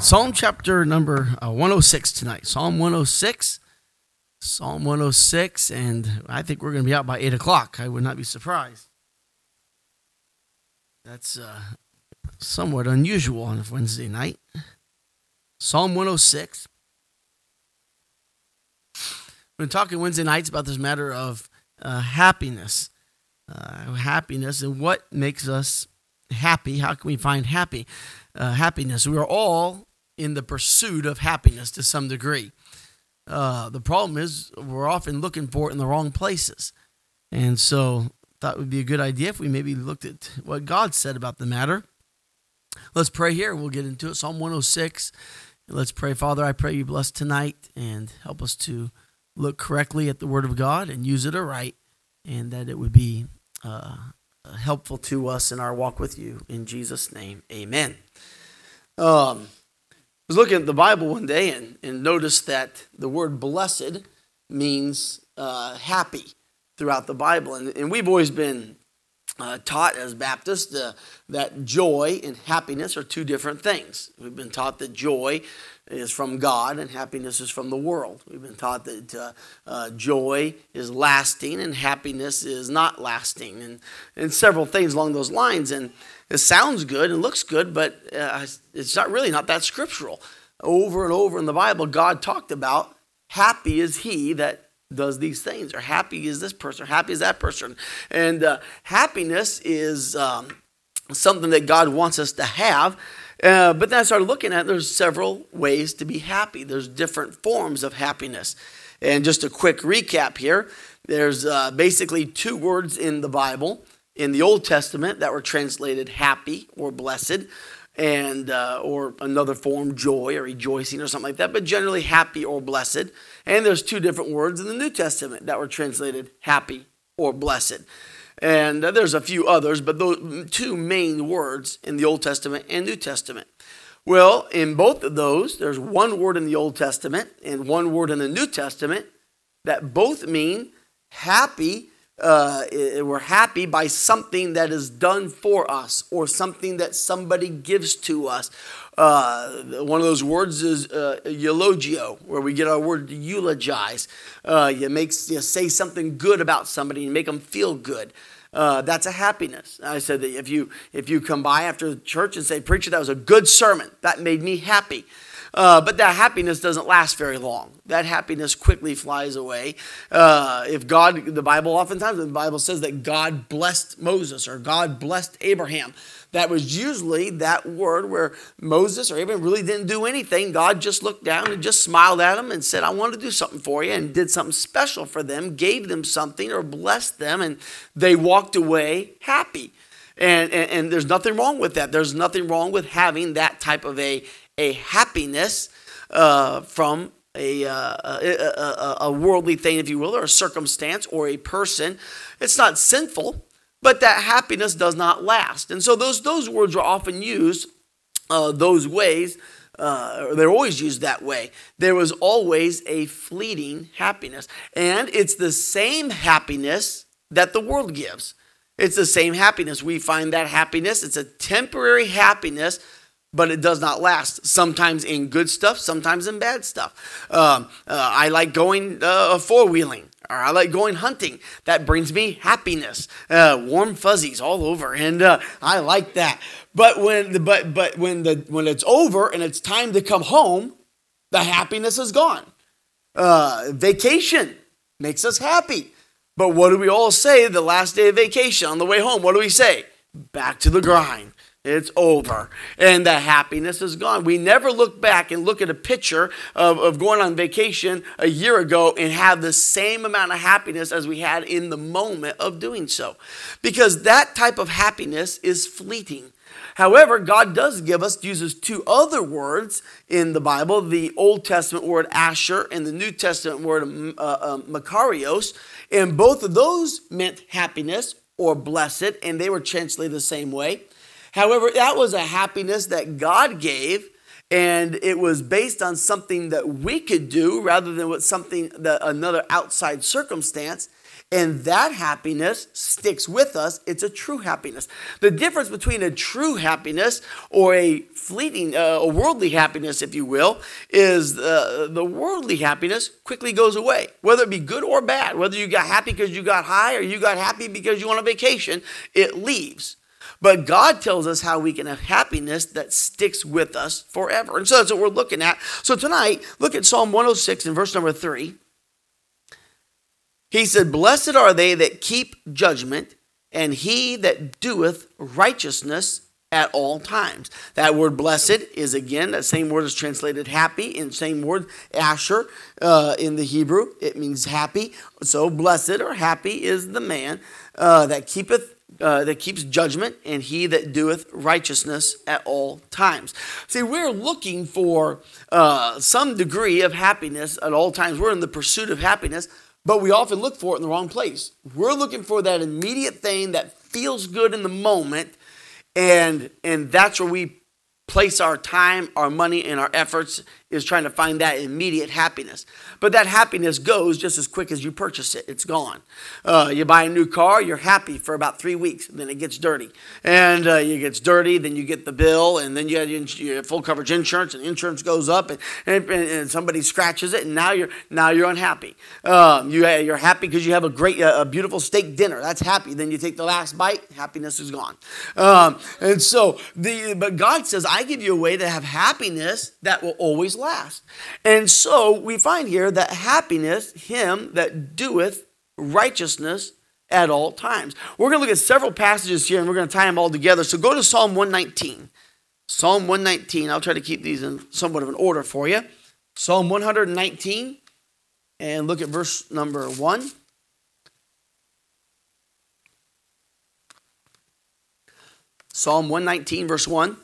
Psalm chapter number uh, 106 tonight. Psalm 106. Psalm 106, and I think we're going to be out by 8 o'clock. I would not be surprised. That's uh, somewhat unusual on a Wednesday night. Psalm 106. We've been talking Wednesday nights about this matter of uh, happiness. Uh, happiness and what makes us happy. How can we find happy? Uh, happiness. We are all in the pursuit of happiness to some degree. Uh, the problem is we're often looking for it in the wrong places. And so thought it would be a good idea if we maybe looked at what God said about the matter. Let's pray here. We'll get into it. Psalm 106. Let's pray. Father, I pray you bless tonight and help us to look correctly at the Word of God and use it aright, and that it would be uh, helpful to us in our walk with you. In Jesus' name, amen. Um, was looking at the Bible one day and, and noticed that the word blessed means uh, happy throughout the Bible. And, and we've always been uh, taught as Baptists uh, that joy and happiness are two different things. We've been taught that joy is from God and happiness is from the world. We've been taught that uh, uh, joy is lasting and happiness is not lasting, and, and several things along those lines. And it sounds good and looks good, but uh, it's not really not that scriptural. Over and over in the Bible, God talked about happy is he that does these things, or happy is this person, or happy is that person. And uh, happiness is um, something that God wants us to have. Uh, but then I started looking at there's several ways to be happy. There's different forms of happiness. And just a quick recap here there's uh, basically two words in the Bible in the Old Testament that were translated happy or blessed, and uh, or another form joy or rejoicing or something like that, but generally happy or blessed. And there's two different words in the New Testament that were translated happy or blessed. And uh, there's a few others, but those two main words in the Old Testament and New Testament. Well, in both of those, there's one word in the Old Testament and one word in the New Testament that both mean happy uh, we're happy by something that is done for us or something that somebody gives to us. Uh, one of those words is uh, eulogio, where we get our word eulogize. Uh, you make you say something good about somebody and make them feel good. Uh, that's a happiness. I said that if you if you come by after church and say, "Preacher, that was a good sermon. That made me happy." Uh, but that happiness doesn't last very long. That happiness quickly flies away. Uh, if God, the Bible oftentimes, the Bible says that God blessed Moses or God blessed Abraham. That was usually that word where Moses or Abraham really didn't do anything. God just looked down and just smiled at them and said, I want to do something for you, and did something special for them, gave them something or blessed them, and they walked away happy. And, and, and, there's nothing wrong with that. There's nothing wrong with having that type of a, a happiness uh, from a, uh, a, a, worldly thing, if you will, or a circumstance or a person. It's not sinful, but that happiness does not last. And so those, those words are often used uh, those ways. Uh, they're always used that way. There was always a fleeting happiness. And it's the same happiness that the world gives. It's the same happiness. We find that happiness, it's a temporary happiness but it does not last. Sometimes in good stuff, sometimes in bad stuff. Um, uh, I like going uh, four wheeling. Or I like going hunting. That brings me happiness, uh, warm fuzzies all over, and uh, I like that. But when the, but but when the when it's over and it's time to come home, the happiness is gone. Uh, vacation makes us happy, but what do we all say the last day of vacation on the way home? What do we say? Back to the grind it's over. And the happiness is gone. We never look back and look at a picture of, of going on vacation a year ago and have the same amount of happiness as we had in the moment of doing so. Because that type of happiness is fleeting. However, God does give us, uses two other words in the Bible the Old Testament word asher and the New Testament word uh, uh, makarios. And both of those meant happiness or blessed, and they were translated the same way. However, that was a happiness that God gave, and it was based on something that we could do rather than what something that another outside circumstance. And that happiness sticks with us. It's a true happiness. The difference between a true happiness or a fleeting, uh, a worldly happiness, if you will, is uh, the worldly happiness quickly goes away, whether it be good or bad. Whether you got happy because you got high or you got happy because you went on vacation, it leaves. But God tells us how we can have happiness that sticks with us forever. And so that's what we're looking at. So tonight, look at Psalm 106 and verse number 3. He said, Blessed are they that keep judgment, and he that doeth righteousness at all times. That word blessed is again, that same word is translated happy, in same word, asher, uh, in the Hebrew. It means happy. So blessed or happy is the man uh, that keepeth uh, that keeps judgment, and he that doeth righteousness at all times. See, we're looking for uh, some degree of happiness at all times. We're in the pursuit of happiness, but we often look for it in the wrong place. We're looking for that immediate thing that feels good in the moment, and and that's where we place our time, our money, and our efforts is trying to find that immediate happiness. But that happiness goes just as quick as you purchase it. It's gone. Uh, you buy a new car, you're happy for about three weeks, then it gets dirty. And uh, it gets dirty, then you get the bill, and then you have full coverage insurance, and insurance goes up, and, and, and somebody scratches it, and now you're now you're unhappy. Um, you, you're happy because you have a great, a beautiful steak dinner. That's happy. Then you take the last bite, happiness is gone. Um, and so, the but God says, I give you a way to have happiness that will always last. And so we find here that happiness, him that doeth righteousness at all times. We're going to look at several passages here and we're going to tie them all together. So go to Psalm 119. Psalm 119. I'll try to keep these in somewhat of an order for you. Psalm 119 and look at verse number 1. Psalm 119, verse 1.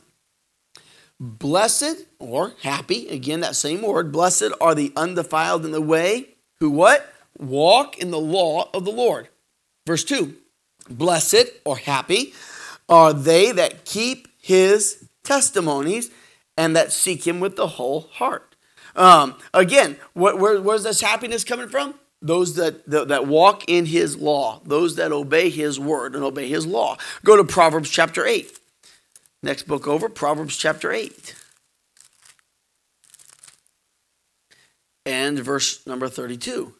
Blessed or happy, again, that same word, blessed are the undefiled in the way who what? Walk in the law of the Lord. Verse 2 Blessed or happy are they that keep his testimonies and that seek him with the whole heart. Um, again, where, where's this happiness coming from? Those that, that, that walk in his law, those that obey his word and obey his law. Go to Proverbs chapter 8. Next book over, Proverbs chapter 8. And verse number 32.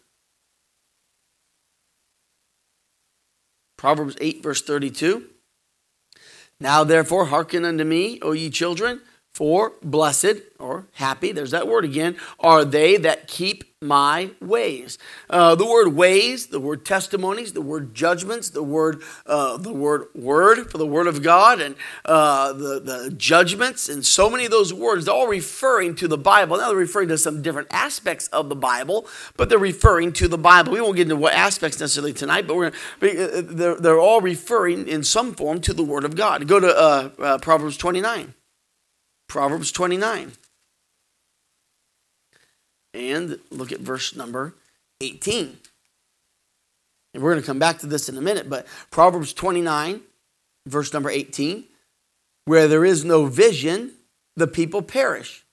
Proverbs 8, verse 32. Now therefore hearken unto me, O ye children, for blessed or happy, there's that word again, are they that keep my ways. Uh, the word ways, the word testimonies, the word judgments, the word uh, the word word for the word of God, and uh, the the judgments, and so many of those words, all referring to the Bible. Now they're referring to some different aspects of the Bible, but they're referring to the Bible. We won't get into what aspects necessarily tonight, but we're uh, they're, they're all referring in some form to the Word of God. Go to uh, uh, Proverbs twenty nine. Proverbs twenty nine. And look at verse number 18. And we're going to come back to this in a minute, but Proverbs 29, verse number 18 where there is no vision, the people perish.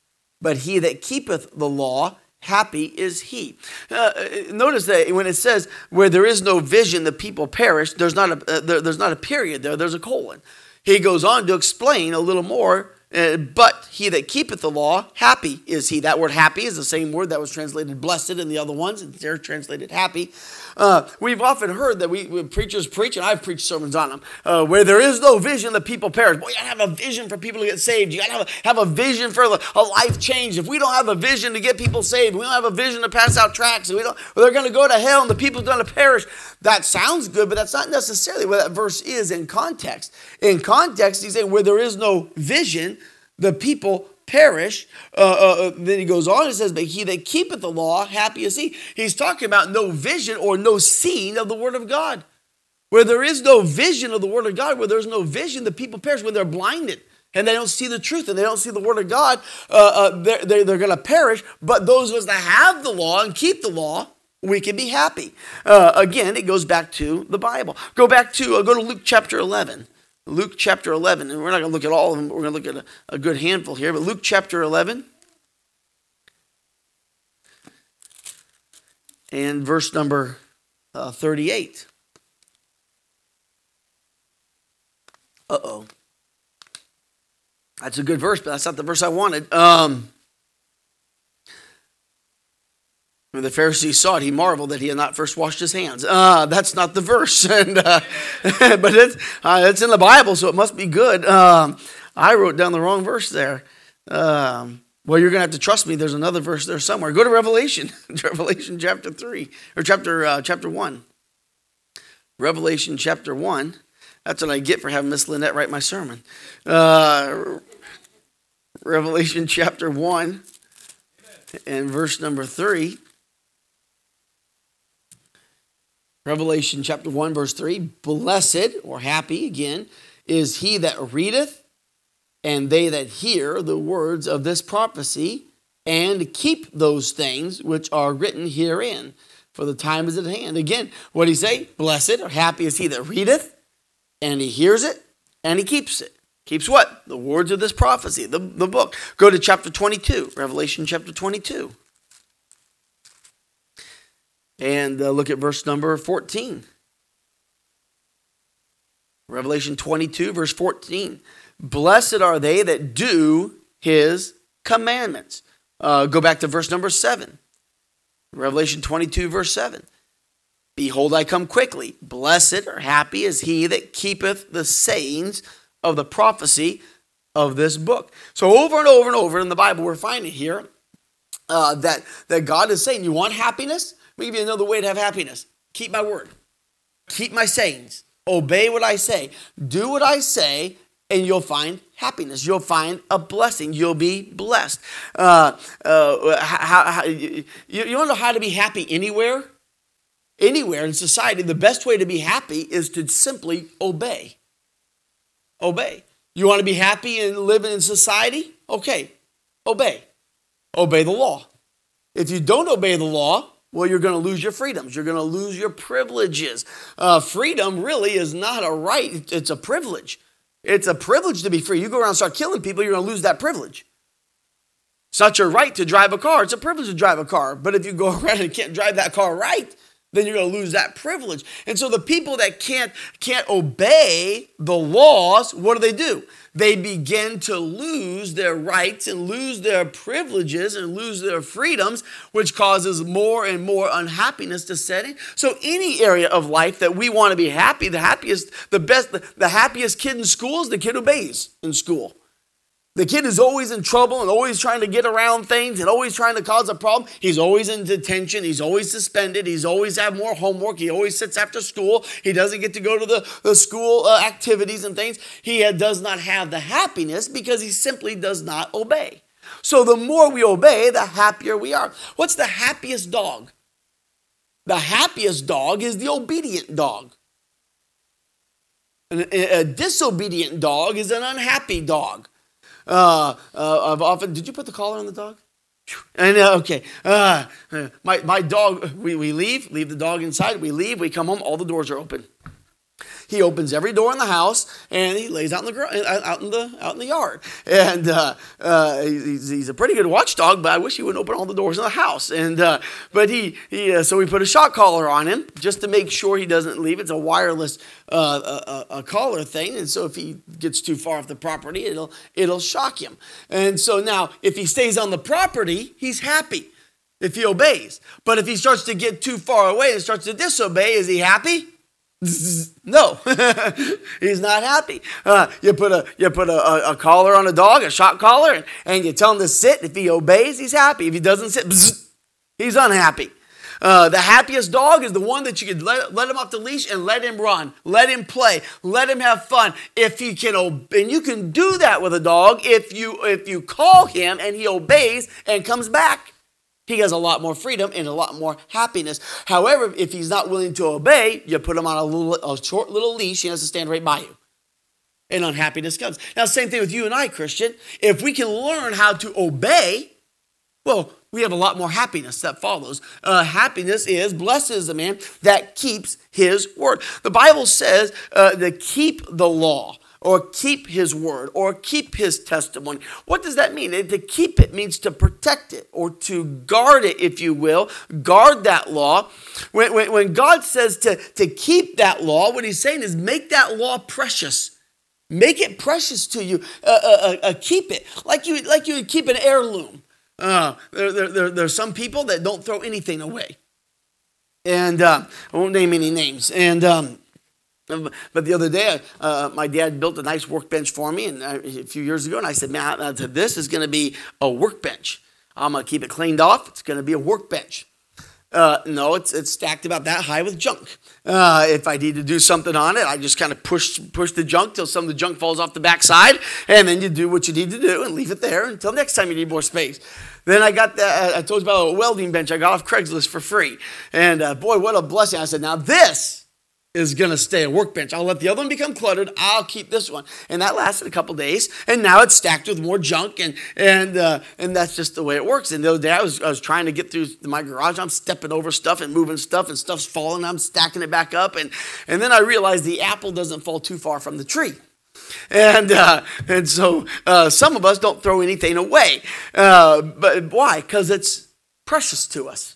But he that keepeth the law, happy is he. Uh, notice that when it says where there is no vision, the people perish, there's not a, uh, there, there's not a period there, there's a colon. He goes on to explain a little more uh, but he that keepeth the law, happy is he. That word happy is the same word that was translated blessed in the other ones, and they're translated happy. Uh, we've often heard that we, preachers preach, and I've preached sermons on them, uh, where there is no vision, the people perish. Boy, you gotta have a vision for people to get saved. You gotta have a, have a vision for a life change. If we don't have a vision to get people saved, we don't have a vision to pass out tracts, we don't, they're gonna go to hell and the people's gonna perish. That sounds good, but that's not necessarily what that verse is in context. In context, he's saying where there is no vision, the people perish. Uh, uh, uh, then he goes on and says, But he that keepeth the law, happy is he. He's talking about no vision or no seeing of the word of God. Where there is no vision of the word of God, where there's no vision, the people perish when they're blinded and they don't see the truth and they don't see the word of God. Uh, uh they're, they're, they're going to perish. But those of us that have the law and keep the law, we can be happy. Uh, again, it goes back to the Bible. Go back to, go to Luke chapter 11. Luke chapter 11, and we're not going to look at all of them, we're going to look at a, a good handful here, but Luke chapter 11 and verse number uh, 38. Uh oh. That's a good verse, but that's not the verse I wanted. Um, when the Pharisee saw it, he marveled that he had not first washed his hands. Uh, that's not the verse, and uh, but it's uh, it's in the Bible, so it must be good. Um, I wrote down the wrong verse there. Um, well, you're going to have to trust me. There's another verse there somewhere. Go to Revelation, Revelation chapter three or chapter uh, chapter one. Revelation chapter one. That's what I get for having Miss Lynette write my sermon. Uh, Revelation chapter 1 and verse number 3. Revelation chapter 1, verse 3 Blessed, or happy again, is he that readeth, and they that hear the words of this prophecy, and keep those things which are written herein, for the time is at hand. Again, what do he say? Blessed, or happy is he that readeth, and he hears it and he keeps it. Keeps what? The words of this prophecy, the, the book. Go to chapter 22, Revelation chapter 22. And uh, look at verse number 14. Revelation 22, verse 14. Blessed are they that do his commandments. Uh, go back to verse number 7. Revelation 22, verse 7. Behold, I come quickly. Blessed or happy is he that keepeth the sayings of the prophecy of this book. So, over and over and over in the Bible, we're finding here uh, that, that God is saying, You want happiness? Let me give you another way to have happiness. Keep my word, keep my sayings, obey what I say, do what I say, and you'll find happiness. You'll find a blessing. You'll be blessed. Uh, uh, how, how, you, you to know how to be happy anywhere? anywhere in society, the best way to be happy is to simply obey. Obey. You want to be happy and living in society? Okay, obey. Obey the law. If you don't obey the law, well, you're going to lose your freedoms. You're going to lose your privileges. Uh, freedom really is not a right, it's a privilege. It's a privilege to be free. You go around and start killing people, you're going to lose that privilege. It's not your right to drive a car, it's a privilege to drive a car. But if you go around and can't drive that car right, then you're going to lose that privilege. And so the people that can't can't obey the laws, what do they do? They begin to lose their rights and lose their privileges and lose their freedoms, which causes more and more unhappiness to set in. So any area of life that we want to be happy, the happiest, the best, the, the happiest kid in school is the kid who obeys in school. The kid is always in trouble and always trying to get around things and always trying to cause a problem. He's always in detention. He's always suspended. He's always have more homework. He always sits after school. He doesn't get to go to the, the school uh, activities and things. He does not have the happiness because he simply does not obey. So the more we obey, the happier we are. What's the happiest dog? The happiest dog is the obedient dog. A disobedient dog is an unhappy dog. Uh, uh, I've often, did you put the collar on the dog? And uh, okay, uh, my, my dog, we, we leave, leave the dog inside, we leave, we come home, all the doors are open. He opens every door in the house and he lays out in the uh, out in the out in the yard. And uh, uh, he's, he's, a pretty good watchdog, but I wish he wouldn't open all the doors in the house. And uh, but he, he uh, so we put a shock collar on him just to make sure he doesn't leave. It's a wireless uh, a, a collar thing, and so if he gets too far off the property, it'll it'll shock him. And so now, if he stays on the property, he's happy if he obeys. But if he starts to get too far away and starts to disobey, is he happy? No, he's not happy. Uh, you put a you put a, a, collar on a dog, a shock collar, and, and, you tell him to sit. If he obeys, he's happy. If he doesn't sit, bzz, he's unhappy. Uh, the happiest dog is the one that you can let, let him off the leash and let him run, let him play, let him have fun. If he can obey, and you can do that with a dog if you if you call him and he obeys and comes back. He has a lot more freedom and a lot more happiness. However, if he's not willing to obey, you put him on a, little, a short little leash. He has to stand right by you. And unhappiness comes. Now, same thing with you and I, Christian. If we can learn how to obey, well, we have a lot more happiness that follows. Uh, happiness is, blessed is the man that keeps his word. The Bible says uh, to keep the law or keep his word or keep his testimony. What does that mean? To keep it means to protect it or to guard it, if you will, guard that law. When, when, when God says to, to keep that law, what he's saying is make that law precious. Make it precious to you. Uh, uh, uh, uh keep it like you like you keep an heirloom. Uh, there, there, there, there, are some people that don't throw anything away. And uh, I won't name any names. And um, but the other day, uh, my dad built a nice workbench for me and, uh, a few years ago, and I said, "Man, I, this is going to be a workbench. I'm going to keep it cleaned off. It's going to be a workbench." Uh, no, it's, it's stacked about that high with junk. Uh, if I need to do something on it, I just kind of push push the junk till some of the junk falls off the backside, and then you do what you need to do and leave it there until next time you need more space. Then I got that. I told you about a welding bench I got off Craigslist for free, and uh, boy, what a blessing! I said, now this is going to stay a workbench. I'll let the other one become cluttered. I'll keep this one. And that lasted a couple days. And now it's stacked with more junk. And, and, uh, and that's just the way it works. And the other day I was, I was trying to get through my garage. I'm stepping over stuff and moving stuff and stuff's falling. I'm stacking it back up. And, and then I realized the apple doesn't fall too far from the tree. And, uh, and so uh, some of us don't throw anything away. Uh, but why? Because it's precious to us.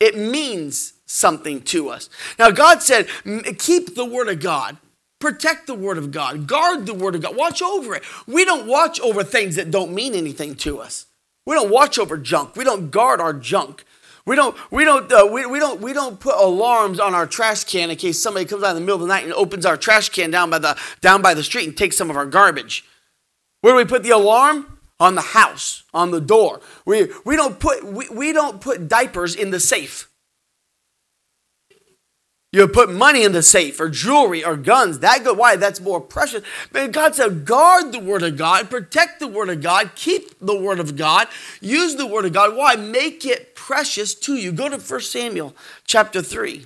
It means something to us. Now, God said, keep the word of God. Protect the word of God. Guard the word of God. Watch over it. We don't watch over things that don't mean anything to us. We don't watch over junk. We don't guard our junk. We don't, we don't, uh, we, we don't, we don't put alarms on our trash can in case somebody comes out in the middle of the night and opens our trash can down by the, down by the street and takes some of our garbage. Where do we put the alarm? On the house, on the door. We, we, don't put, we, we don't put diapers in the safe. You put money in the safe or jewelry or guns. That good. why? That's more precious. But God said, guard the word of God, protect the word of God, keep the word of God, use the word of God. Why? Make it precious to you. Go to 1 Samuel chapter 3.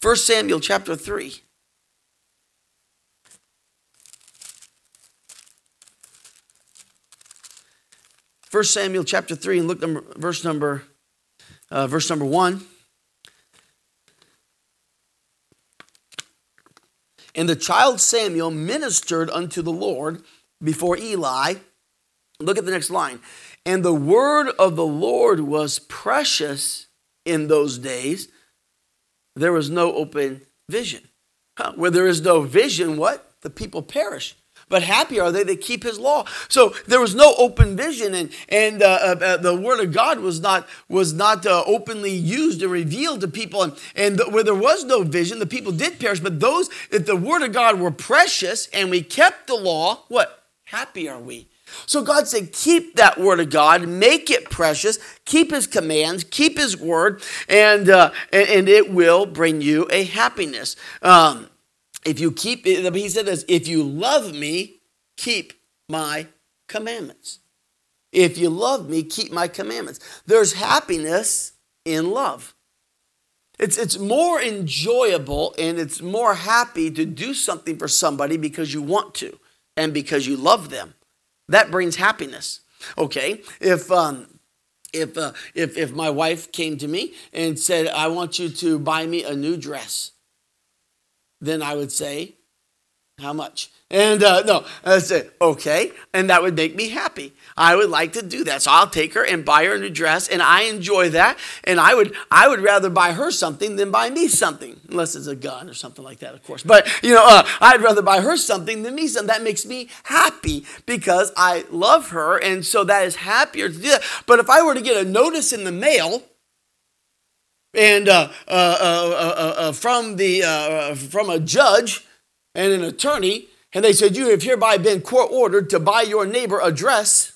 1 Samuel chapter 3. First Samuel chapter 3 and look number verse number uh, verse number 1. And the child Samuel ministered unto the Lord before Eli. Look at the next line. And the word of the Lord was precious in those days. There was no open vision. Huh? Where there is no vision, what? The people perish but happy are they that keep his law. So there was no open vision, and and uh, uh, uh, the word of God was not was not uh, openly used and revealed to people, and and where there was no vision, the people did perish. But those if the word of God were precious and we kept the law, what happy are we? So God said, keep that word of God, make it precious, keep his commands, keep his word, and, uh, and, and, it will bring you a happiness. Um, if you keep, he said this, if you love me, keep my commandments. If you love me, keep my commandments. There's happiness in love. It's, it's more enjoyable and it's more happy to do something for somebody because you want to and because you love them. That brings happiness. Okay, if um, if uh, if if my wife came to me and said, "I want you to buy me a new dress," then I would say, How much? And uh, no, I say, Okay. And that would make me happy. I would like to do that. So I'll take her and buy her a new dress, and I enjoy that. And I would, I would rather buy her something than buy me something, unless it's a gun or something like that, of course. But, you know, uh, I'd rather buy her something than me something. That makes me happy because I love her. And so that is happier to do that. But if I were to get a notice in the mail, and uh, uh, uh, uh from the from a judge and an attorney, and they said, "You have hereby been court ordered to buy your neighbor a dress."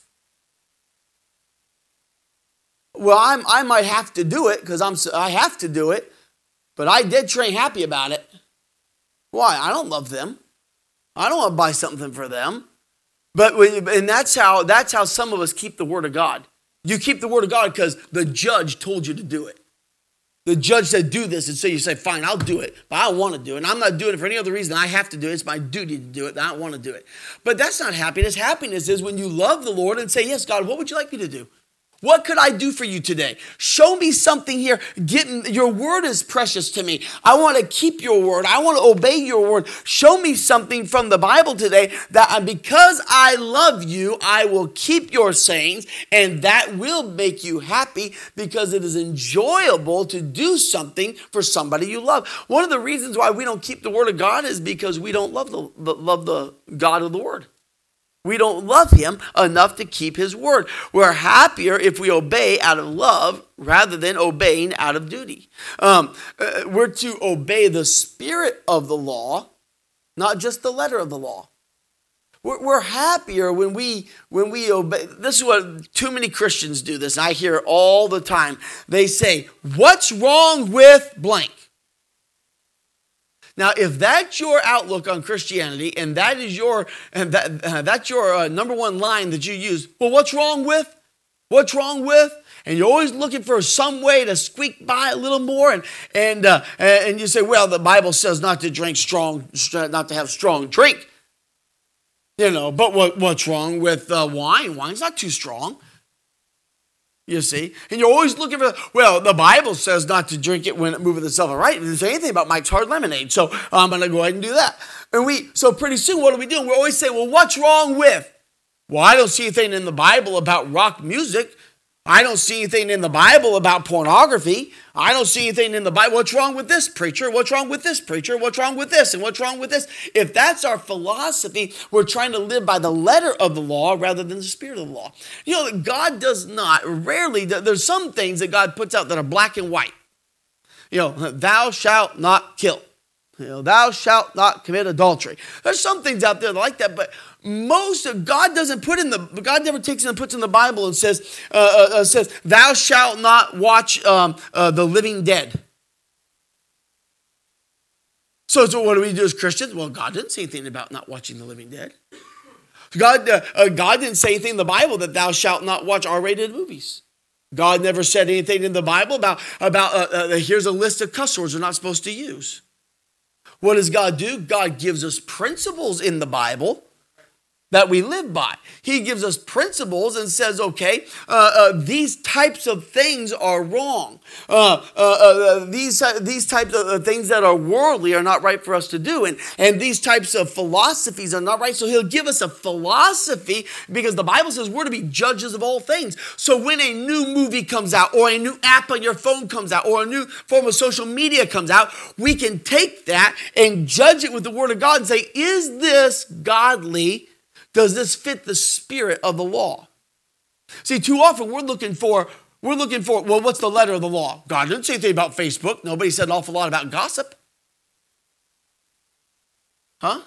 Well, I'm, I might have to do it because I have to do it, but I did train happy about it. Why? I don't love them. I don't want to buy something for them. But and that's how that's how some of us keep the word of God. You keep the word of God because the judge told you to do it. The judge said, do this. And so you say, fine, I'll do it. But I want to do it. And I'm not doing it for any other reason. I have to do it. It's my duty to do it. I want to do it. But that's not happiness. Happiness is when you love the Lord and say, yes, God, what would you like me to do? What could I do for you today? Show me something here. Get, your word is precious to me. I want to keep your word. I want to obey your word. Show me something from the Bible today that because I love you, I will keep your sayings, and that will make you happy because it is enjoyable to do something for somebody you love. One of the reasons why we don't keep the word of God is because we don't love the, love the God of the word. We don't love him enough to keep his word. We're happier if we obey out of love rather than obeying out of duty. Um, uh, we're to obey the spirit of the law, not just the letter of the law. We're, we're happier when we when we obey. This is what too many Christians do. This I hear all the time. They say, "What's wrong with blank?" Now, if that's your outlook on Christianity and that is your and that uh, that's your uh, number one line that you use, well, what's wrong with? What's wrong with? And you're always looking for some way to squeak by a little more, and and uh, and you say, well, the Bible says not to drink strong, not to have strong drink. You know, but what, what's wrong with uh, wine? Wine's not too strong you see. And you're always looking for, well, the Bible says not to drink it when it moveth itself right. Doesn't say anything about Mike's Hard Lemonade. So I'm going to go ahead and do that. And we, so pretty soon, what are we doing? We're always say, well, what's wrong with? Well, I don't see anything in the Bible about rock music. I don't see anything in the Bible about pornography. I don't see anything in the Bible. What's wrong with this preacher? What's wrong with this preacher? What's wrong with this? And what's wrong with this? If that's our philosophy, we're trying to live by the letter of the law rather than the spirit of the law. You know, God does not, rarely, there's some things that God puts out that are black and white. You know, thou shalt not kill. You know, thou shalt not commit adultery. There's some things out there like that, but most of God doesn't put in the God never takes and puts in the Bible and says uh, uh, uh, says thou shalt not watch um, uh, the living dead. So, so what do we do as Christians? Well, God didn't say anything about not watching the living dead. God, uh, uh, God didn't say anything in the Bible that thou shalt not watch R-rated movies. God never said anything in the Bible about about here's a list of cuss words we're not supposed to use. What does God do? God gives us principles in the Bible that we live by. He gives us principles and says, okay, uh, uh, these types of things are wrong. Uh, uh, uh these, uh, these types of things that are worldly are not right for us to do. And, and these types of philosophies are not right. So he'll give us a philosophy because the Bible says we're to be judges of all things. So when a new movie comes out or a new app on your phone comes out or a new form of social media comes out, we can take that and judge it with the word of God and say, is this godly? Does this fit the spirit of the law? See, too often we're looking for, we're looking for, well, what's the letter of the law? God didn't say anything about Facebook. Nobody said an awful lot about gossip. Huh?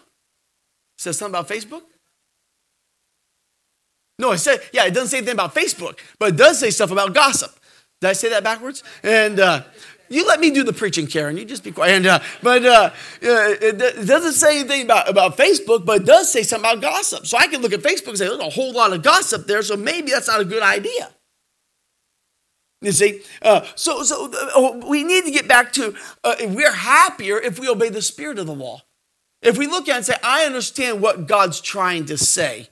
Says something about Facebook? No, I said, yeah, it doesn't say anything about Facebook, but it does say stuff about gossip. Did I say that backwards? And uh, you let me do the preaching, Karen. You just be quiet. And, uh, but uh, it, it, doesn't say anything about, about Facebook, but it does say something about gossip. So I can look at Facebook and say, there's a whole lot of gossip there, so maybe that's not a good idea. You see, uh, so so uh, we need to get back to uh, we're happier if we obey the spirit of the law. If we look at it and say, I understand what God's trying to say,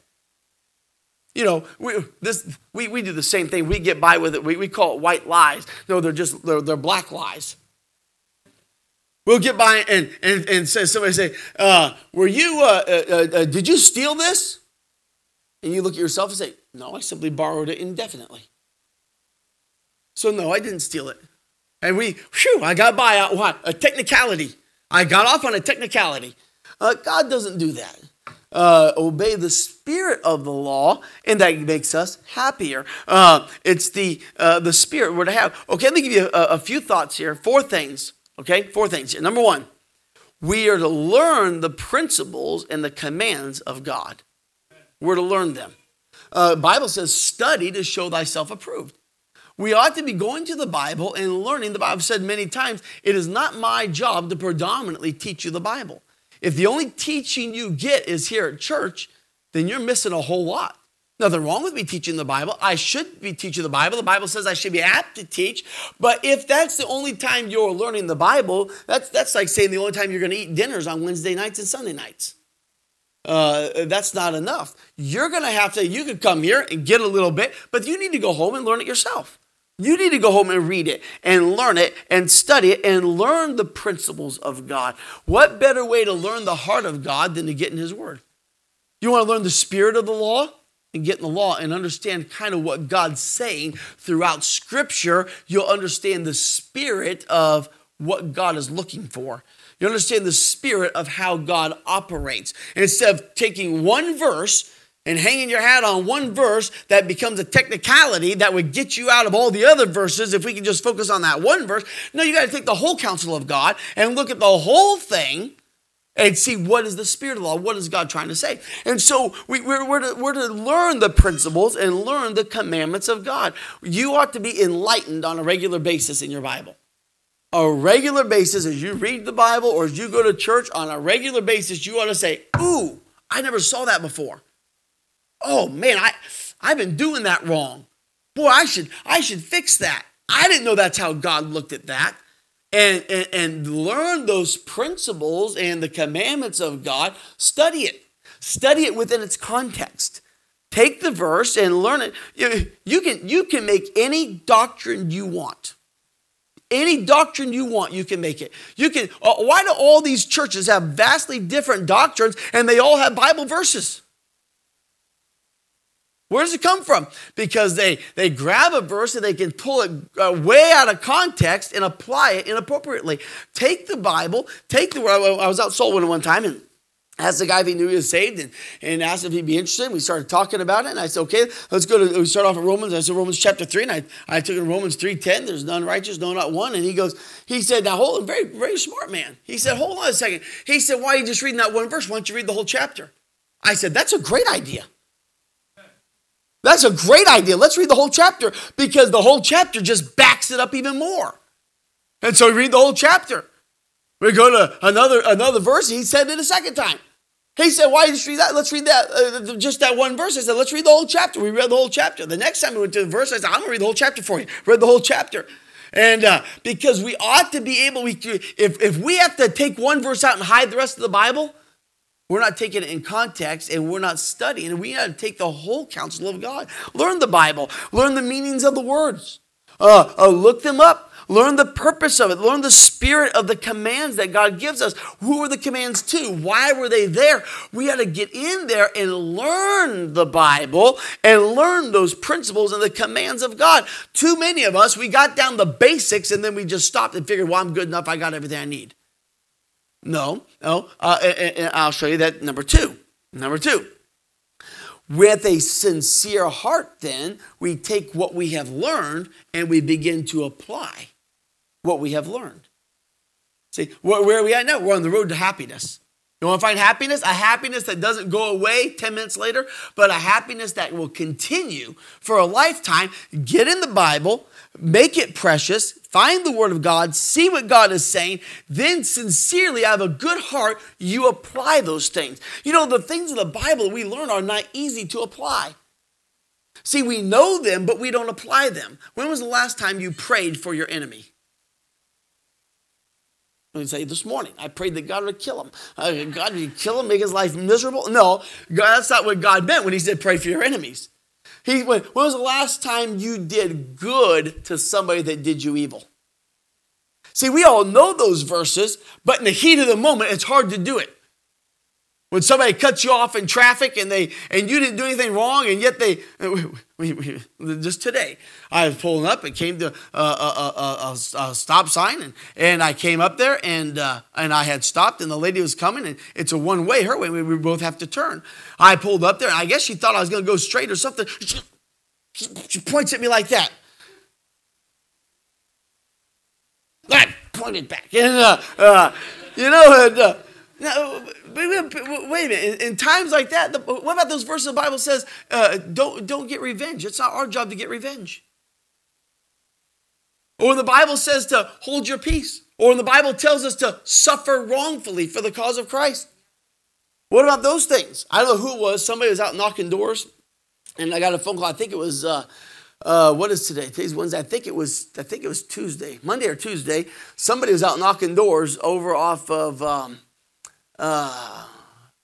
you know, we, this, we, we do the same thing. We get by with it. We, we call it white lies. No, they're just, they're, they're black lies. We'll get by and, and, and say, somebody say, uh, were you, uh, uh, uh, uh, did you steal this? And you look at yourself and say, no, I simply borrowed it indefinitely. So no, I didn't steal it. And we, whew, I got by on what? A technicality. I got off on a technicality. Uh, God doesn't do that uh, obey the spirit of the law, and that makes us happier. Uh, it's the uh, the spirit we're to have. Okay, let me give you a, a few thoughts here. Four things. Okay, four things. Number one, we are to learn the principles and the commands of God. We're to learn them. Uh, Bible says, "Study to show thyself approved." We ought to be going to the Bible and learning. The Bible said many times, "It is not my job to predominantly teach you the Bible." If the only teaching you get is here at church, then you're missing a whole lot. Nothing wrong with me teaching the Bible. I should be teaching the Bible. The Bible says I should be apt to teach. But if that's the only time you're learning the Bible, that's, that's like saying the only time you're going to eat dinners on Wednesday nights and Sunday nights. uh, that's not enough. You're going to have to, you could come here and get a little bit, but you need to go home and learn it yourself. You need to go home and read it and learn it and study it and learn the principles of God. What better way to learn the heart of God than to get in His Word? You want to learn the spirit of the law? And get in the law and understand kind of what God's saying throughout Scripture, you'll understand the spirit of what God is looking for. You understand the spirit of how God operates. And instead of taking one verse and hanging your hat on one verse that becomes a technicality that would get you out of all the other verses if we can just focus on that one verse. No, you got to take the whole counsel of God and look at the whole thing and see what is the spirit of law? What is god trying to say? And so we, we're, we're, to, we're to learn the principles and learn the commandments of god. You ought to be enlightened on a regular basis in your bible. A regular basis as you read the bible or as you go to church on a regular basis you ought to say ooh i never saw that before oh man, I I've been doing that wrong. Boy, I should I should fix that. I didn't know that's how God looked at that. And, and, and learn those principles and the commandments of God. Study it. Study it within its context. Take the verse and learn it. You, you, can, you can make any doctrine you want. Any doctrine you want, you can make it. You can. Uh, why do all these churches have vastly different doctrines and they all have Bible verses? Where does it come from? Because they, they grab a verse and they can pull it uh, way out of context and apply it inappropriately. Take the Bible, take the word. I was out soul winning one time and asked the guy if he knew he was saved and, and asked if he'd be interested. We started talking about it and I said, okay, let's go to, we start off at Romans. I said Romans chapter 3 and I, I took it Romans 3.10. There's none righteous, no, not one. And he goes, he said, now hold on, very, very smart man. He said, hold on a second. He said, why are you just reading that one verse? Why don't you read the whole chapter? I said, that's a great idea. That's a great idea. Let's read the whole chapter because the whole chapter just backs it up even more. And so we read the whole chapter. We go to another another verse. He said it a second time. He said, "Why did you read that? Let's read that uh, just that one verse." I said, "Let's read the whole chapter." We read the whole chapter. The next time we went to the verse, I said, "I'm to read the whole chapter for you." Read the whole chapter. And uh, because we ought to be able, we, if, if we have to take one verse out and hide the rest of the Bible, we're not taking it in context and we're not studying. We got to take the whole counsel of God. Learn the Bible, learn the meanings of the words, uh, uh, look them up. Learn the purpose of it. Learn the spirit of the commands that God gives us. Who were the commands to? Why were they there? We got to get in there and learn the Bible and learn those principles and the commands of God. Too many of us, we got down the basics and then we just stopped and figured, well, I'm good enough. I got everything I need. No, no. Uh, and, and I'll show you that number two. Number two. With a sincere heart, then, we take what we have learned and we begin to apply what we have learned. See, where, where are we at now? We're on the road to happiness. You want to find happiness? A happiness that doesn't go away 10 minutes later, but a happiness that will continue for a lifetime. Get in the Bible, make it precious, find the Word of God, see what God is saying, then sincerely, out of a good heart, you apply those things. You know, the things in the Bible we learn are not easy to apply. See, we know them, but we don't apply them. When was the last time you prayed for your enemy? I say this morning, I prayed that God would kill him. Uh, God, would kill him, make his life miserable? No, God, that's not what God meant when he said pray for your enemies. He, when, when was the last time you did good to somebody that did you evil? See, we all know those verses, but in the heat of the moment, it's hard to do it. When somebody cuts you off in traffic and they and you didn't do anything wrong, and yet they we, we, just today I was pulling up and came to a, a, a, a stop sign and, and I came up there and uh, and I had stopped and the lady was coming and it's a one way her way we, we both have to turn. I pulled up there I guess she thought I was going to go straight or something. She, she points at me like that. I pointed back and uh, uh, you know and. Now, wait a minute. In, times like that, the, what about those verses the Bible says, uh, don't, don't get revenge? It's not our job to get revenge. Or when the Bible says to hold your peace. Or when the Bible tells us to suffer wrongfully for the cause of Christ. What about those things? I don't know who it was. Somebody was out knocking doors, and I got a phone call. I think it was uh, uh, what is today? Today's Wednesday. I think it was. I think it was Tuesday, Monday or Tuesday. Somebody was out knocking doors over off of um, uh,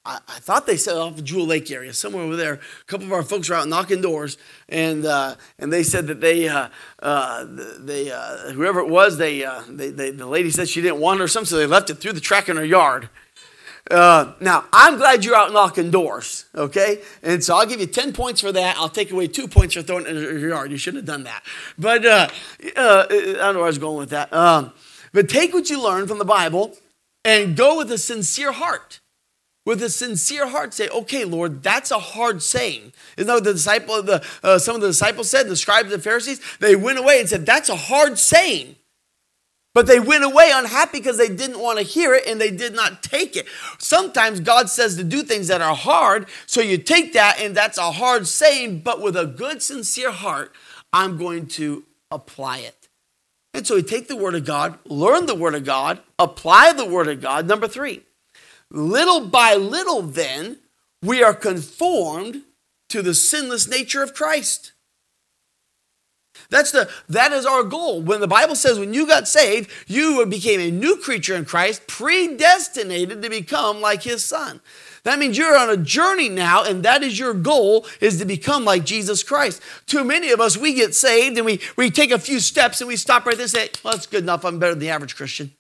I, I, thought they said off the Jewel Lake area, somewhere over there. A couple of our folks were out knocking doors, and uh, and they said that they uh, uh, they uh, whoever it was, they, uh, they, they the lady said she didn't want her something, so they left it through the track in her yard. Uh, now, I'm glad you're out knocking doors, okay? And so I'll give you 10 points for that. I'll take away two points for throwing it in your yard. You shouldn't have done that. But I don't know where I was going with that. Um, but take what you learn from the Bible and go with a sincere heart. With a sincere heart, say, okay, Lord, that's a hard saying. Isn't that what the disciple, the, uh, some of the disciples said, the scribes and the Pharisees? They went away and said, that's a hard saying. But they went away unhappy because they didn't want to hear it and they did not take it. Sometimes God says to do things that are hard, so you take that and that's a hard saying, but with a good, sincere heart, I'm going to apply it. And so we take the Word of God, learn the Word of God, apply the Word of God. Number three, little by little, then, we are conformed to the sinless nature of Christ. That's the that is our goal. When the Bible says when you got saved, you became a new creature in Christ, predestinated to become like his son. That means you're on a journey now, and that is your goal, is to become like Jesus Christ. Too many of us, we get saved and we, we take a few steps and we stop right there and say, well, that's good enough. I'm better than the average Christian.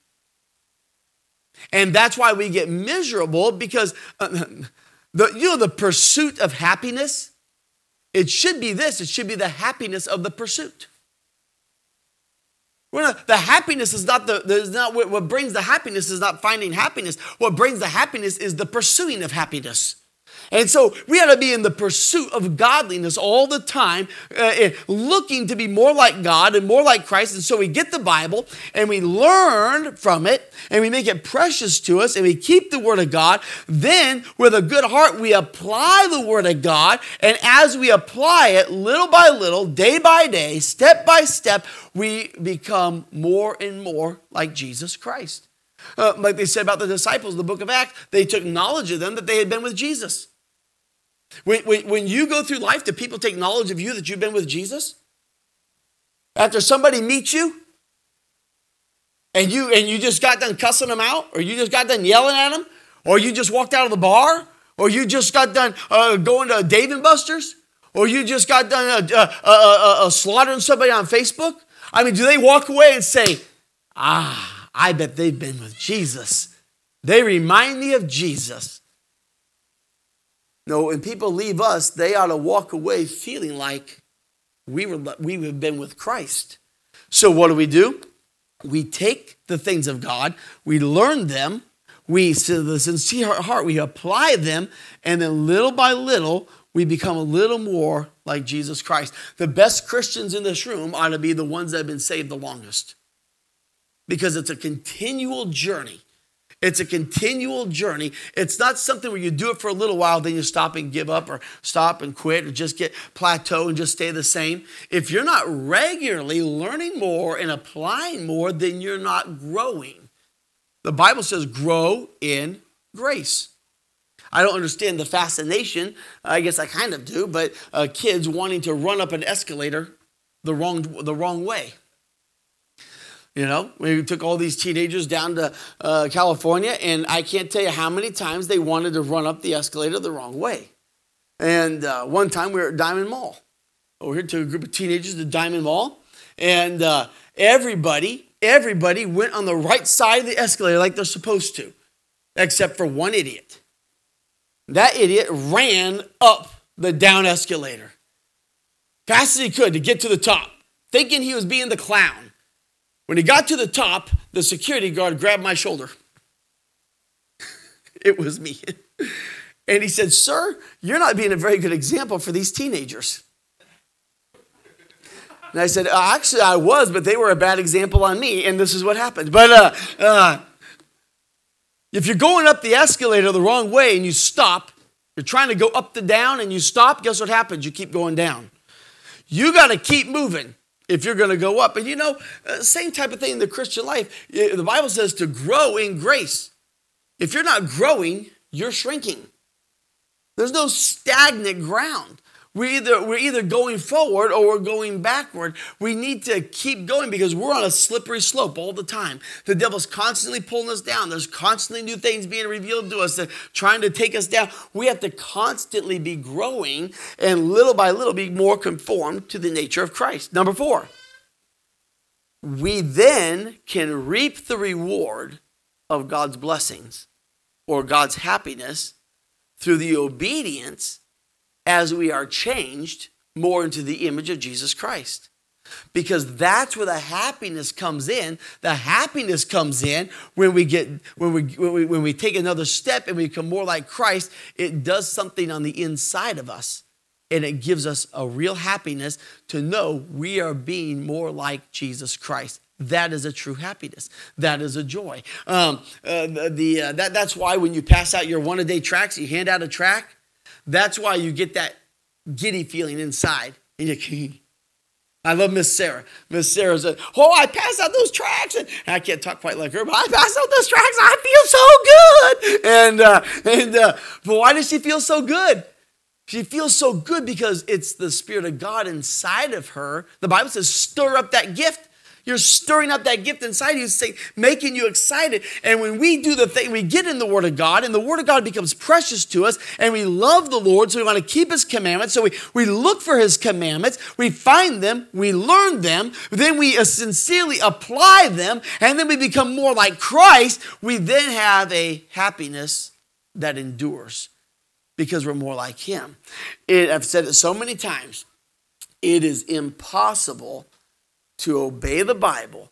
And that's why we get miserable because uh, the, you know the pursuit of happiness it should be this it should be the happiness of the pursuit. Not, the happiness is not the, is not what, what brings the happiness is not finding happiness. What brings the happiness is the pursuing of happiness. And so we ought to be in the pursuit of godliness all the time, uh, looking to be more like God and more like Christ. And so we get the Bible and we learn from it and we make it precious to us and we keep the Word of God. Then, with a good heart, we apply the Word of God. And as we apply it little by little, day by day, step by step, we become more and more like Jesus Christ. Uh, like they said about the disciples in the book of Acts, they took knowledge of them that they had been with Jesus. When, when, when you go through life, do people take knowledge of you that you've been with Jesus? After somebody meets you, and you and you just got done cussing them out, or you just got done yelling at them, or you just walked out of the bar, or you just got done uh, going to Dave and Buster's, or you just got done uh, uh, uh, uh slaughtering somebody on Facebook. I mean, do they walk away and say, "Ah, I bet they've been with Jesus. They remind me of Jesus." No, when people leave us, they ought to walk away feeling like we were we have been with Christ. So what do we do? We take the things of God, we learn them, we to the sincere heart, we apply them, and then little by little, we become a little more like Jesus Christ. The best Christians in this room ought to be the ones that have been saved the longest. Because it's a continual journey. It's a continual journey. It's not something where you do it for a little while, then you stop and give up, or stop and quit, or just get plateau and just stay the same. If you're not regularly learning more and applying more, then you're not growing. The Bible says, grow in grace. I don't understand the fascination. I guess I kind of do, but uh, kids wanting to run up an escalator the wrong, the wrong way. You know, we took all these teenagers down to uh, California, and I can't tell you how many times they wanted to run up the escalator the wrong way. And uh, one time we were at Diamond Mall. We here took a group of teenagers to Diamond Mall, and uh, everybody, everybody went on the right side of the escalator like they're supposed to, except for one idiot. That idiot ran up the down escalator fast as he could to get to the top, thinking he was being the clown. When he got to the top, the security guard grabbed my shoulder. it was me. And he said, Sir, you're not being a very good example for these teenagers. And I said, uh, Actually, I was, but they were a bad example on me, and this is what happened. But uh, uh, if you're going up the escalator the wrong way and you stop, you're trying to go up the down and you stop, guess what happens? You keep going down. You got to keep moving if you're going to go up. And you know, uh, same type of thing in the Christian life. The Bible says to grow in grace. If you're not growing, you're shrinking. There's no stagnant ground. We either we're either going forward or we're going backward. We need to keep going because we're on a slippery slope all the time. The devil's constantly pulling us down. There's constantly new things being revealed to us that trying to take us down. We have to constantly be growing and little by little be more conformed to the nature of Christ. Number 4. We then can reap the reward of God's blessings or God's happiness through the obedience as we are changed more into the image of Jesus Christ. Because that's where the happiness comes in. The happiness comes in when we get when we, when we when we take another step and we become more like Christ. It does something on the inside of us, and it gives us a real happiness to know we are being more like Jesus Christ. That is a true happiness. That is a joy. Um, uh, the, uh, that, that's why when you pass out your one a day tracks, you hand out a track that's why you get that giddy feeling inside. And you I love Miss Sarah. Miss Sarah said, Oh, I passed out those tracks. And I can't talk quite like her, but I passed out those tracks. I feel so good. And, uh, and uh, but why does she feel so good? She feels so good because it's the Spirit of God inside of her. The Bible says, stir up that gift. You're stirring up that gift inside you, making you excited. And when we do the thing, we get in the Word of God, and the Word of God becomes precious to us, and we love the Lord, so we want to keep His commandments. So we, we look for His commandments, we find them, we learn them, then we uh, sincerely apply them, and then we become more like Christ. We then have a happiness that endures because we're more like Him. It, I've said it so many times. It is impossible to obey the Bible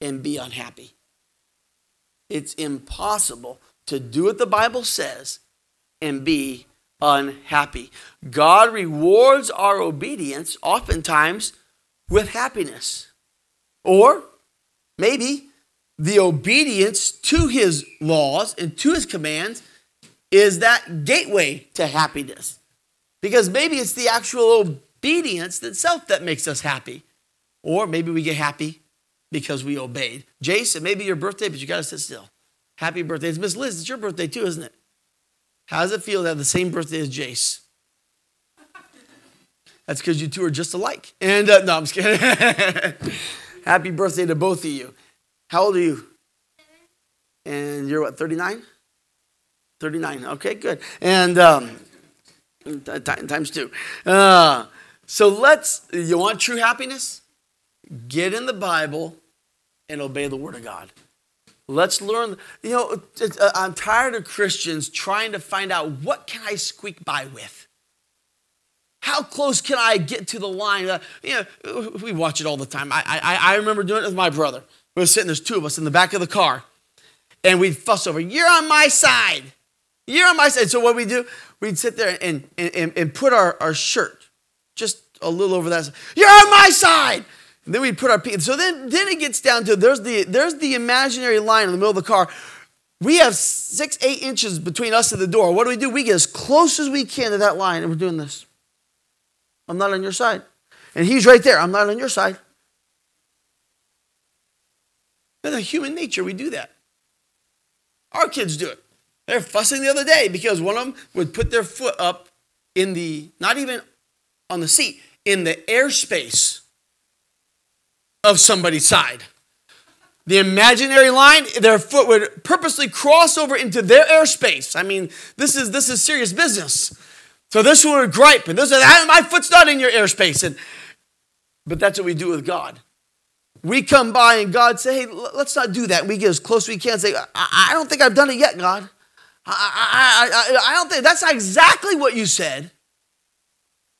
and be unhappy. It's impossible to do what the Bible says and be unhappy. God rewards our obedience oftentimes with happiness. Or maybe the obedience to his laws and to his commands is that gateway to happiness. Because maybe it's the actual obedience itself that makes us happy. Or maybe we get happy because we obeyed. Jason, maybe your birthday, but you got to sit still. Happy birthday. It's Miss Liz, it's your birthday too, isn't it? How does it feel to have the same birthday as Jace? That's because you two are just alike. And uh, no, I'm just kidding. Happy birthday to both of you. How old are you? And you're what, 39? 39. Okay, good. And um, times two. Uh, so let's, you want true happiness? Get in the Bible and obey the Word of God. Let's learn. You know, uh, I'm tired of Christians trying to find out what can I squeak by with. How close can I get to the line? Uh, you know, we watch it all the time. I, I, I remember doing it with my brother. We were sitting, there's two of us in the back of the car, and we'd fuss over, You're on my side. You're on my side. So what we do, we'd sit there and, and, and put our, our shirt just a little over that. You're on my side. And then we put our feet. So then, then it gets down to there's the there's the imaginary line in the middle of the car. We have six, eight inches between us and the door. What do we do? We get as close as we can to that line, and we're doing this. I'm not on your side. And he's right there. I'm not on your side. That's human nature. We do that. Our kids do it. They're fussing the other day because one of them would put their foot up in the, not even on the seat, in the airspace of somebody's side. The imaginary line, their foot would purposely cross over into their airspace. I mean, this is this is serious business. So this one would gripe, and this is ah, my foot's not in your airspace. And but that's what we do with God. We come by and God say, "Hey, let's not do that." We get as close as we can. Say, "I, I don't think I've done it yet, God. I, I, I, I don't think that's not exactly what you said."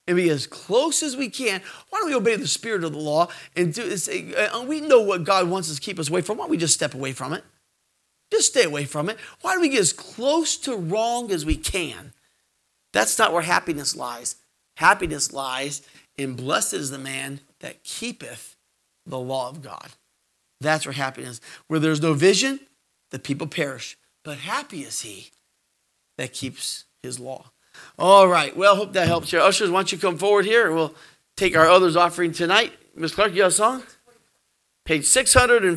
And be as close as we can. Why don't we obey the spirit of the law and do say, uh, we know what God wants us to keep us away from. Why don't we just step away from it? Just stay away from it. Why don't we get as close to wrong as we can? That's not where happiness lies. Happiness lies in blessed is the man that keepeth the law of God. That's where happiness. Where there's no vision, the people perish. But happy is he that keeps his law. All right. Well, hope that helps you. Ushers, why don't you come forward here? We'll take our others offering tonight. Miss Clark, you have a song? Page 604.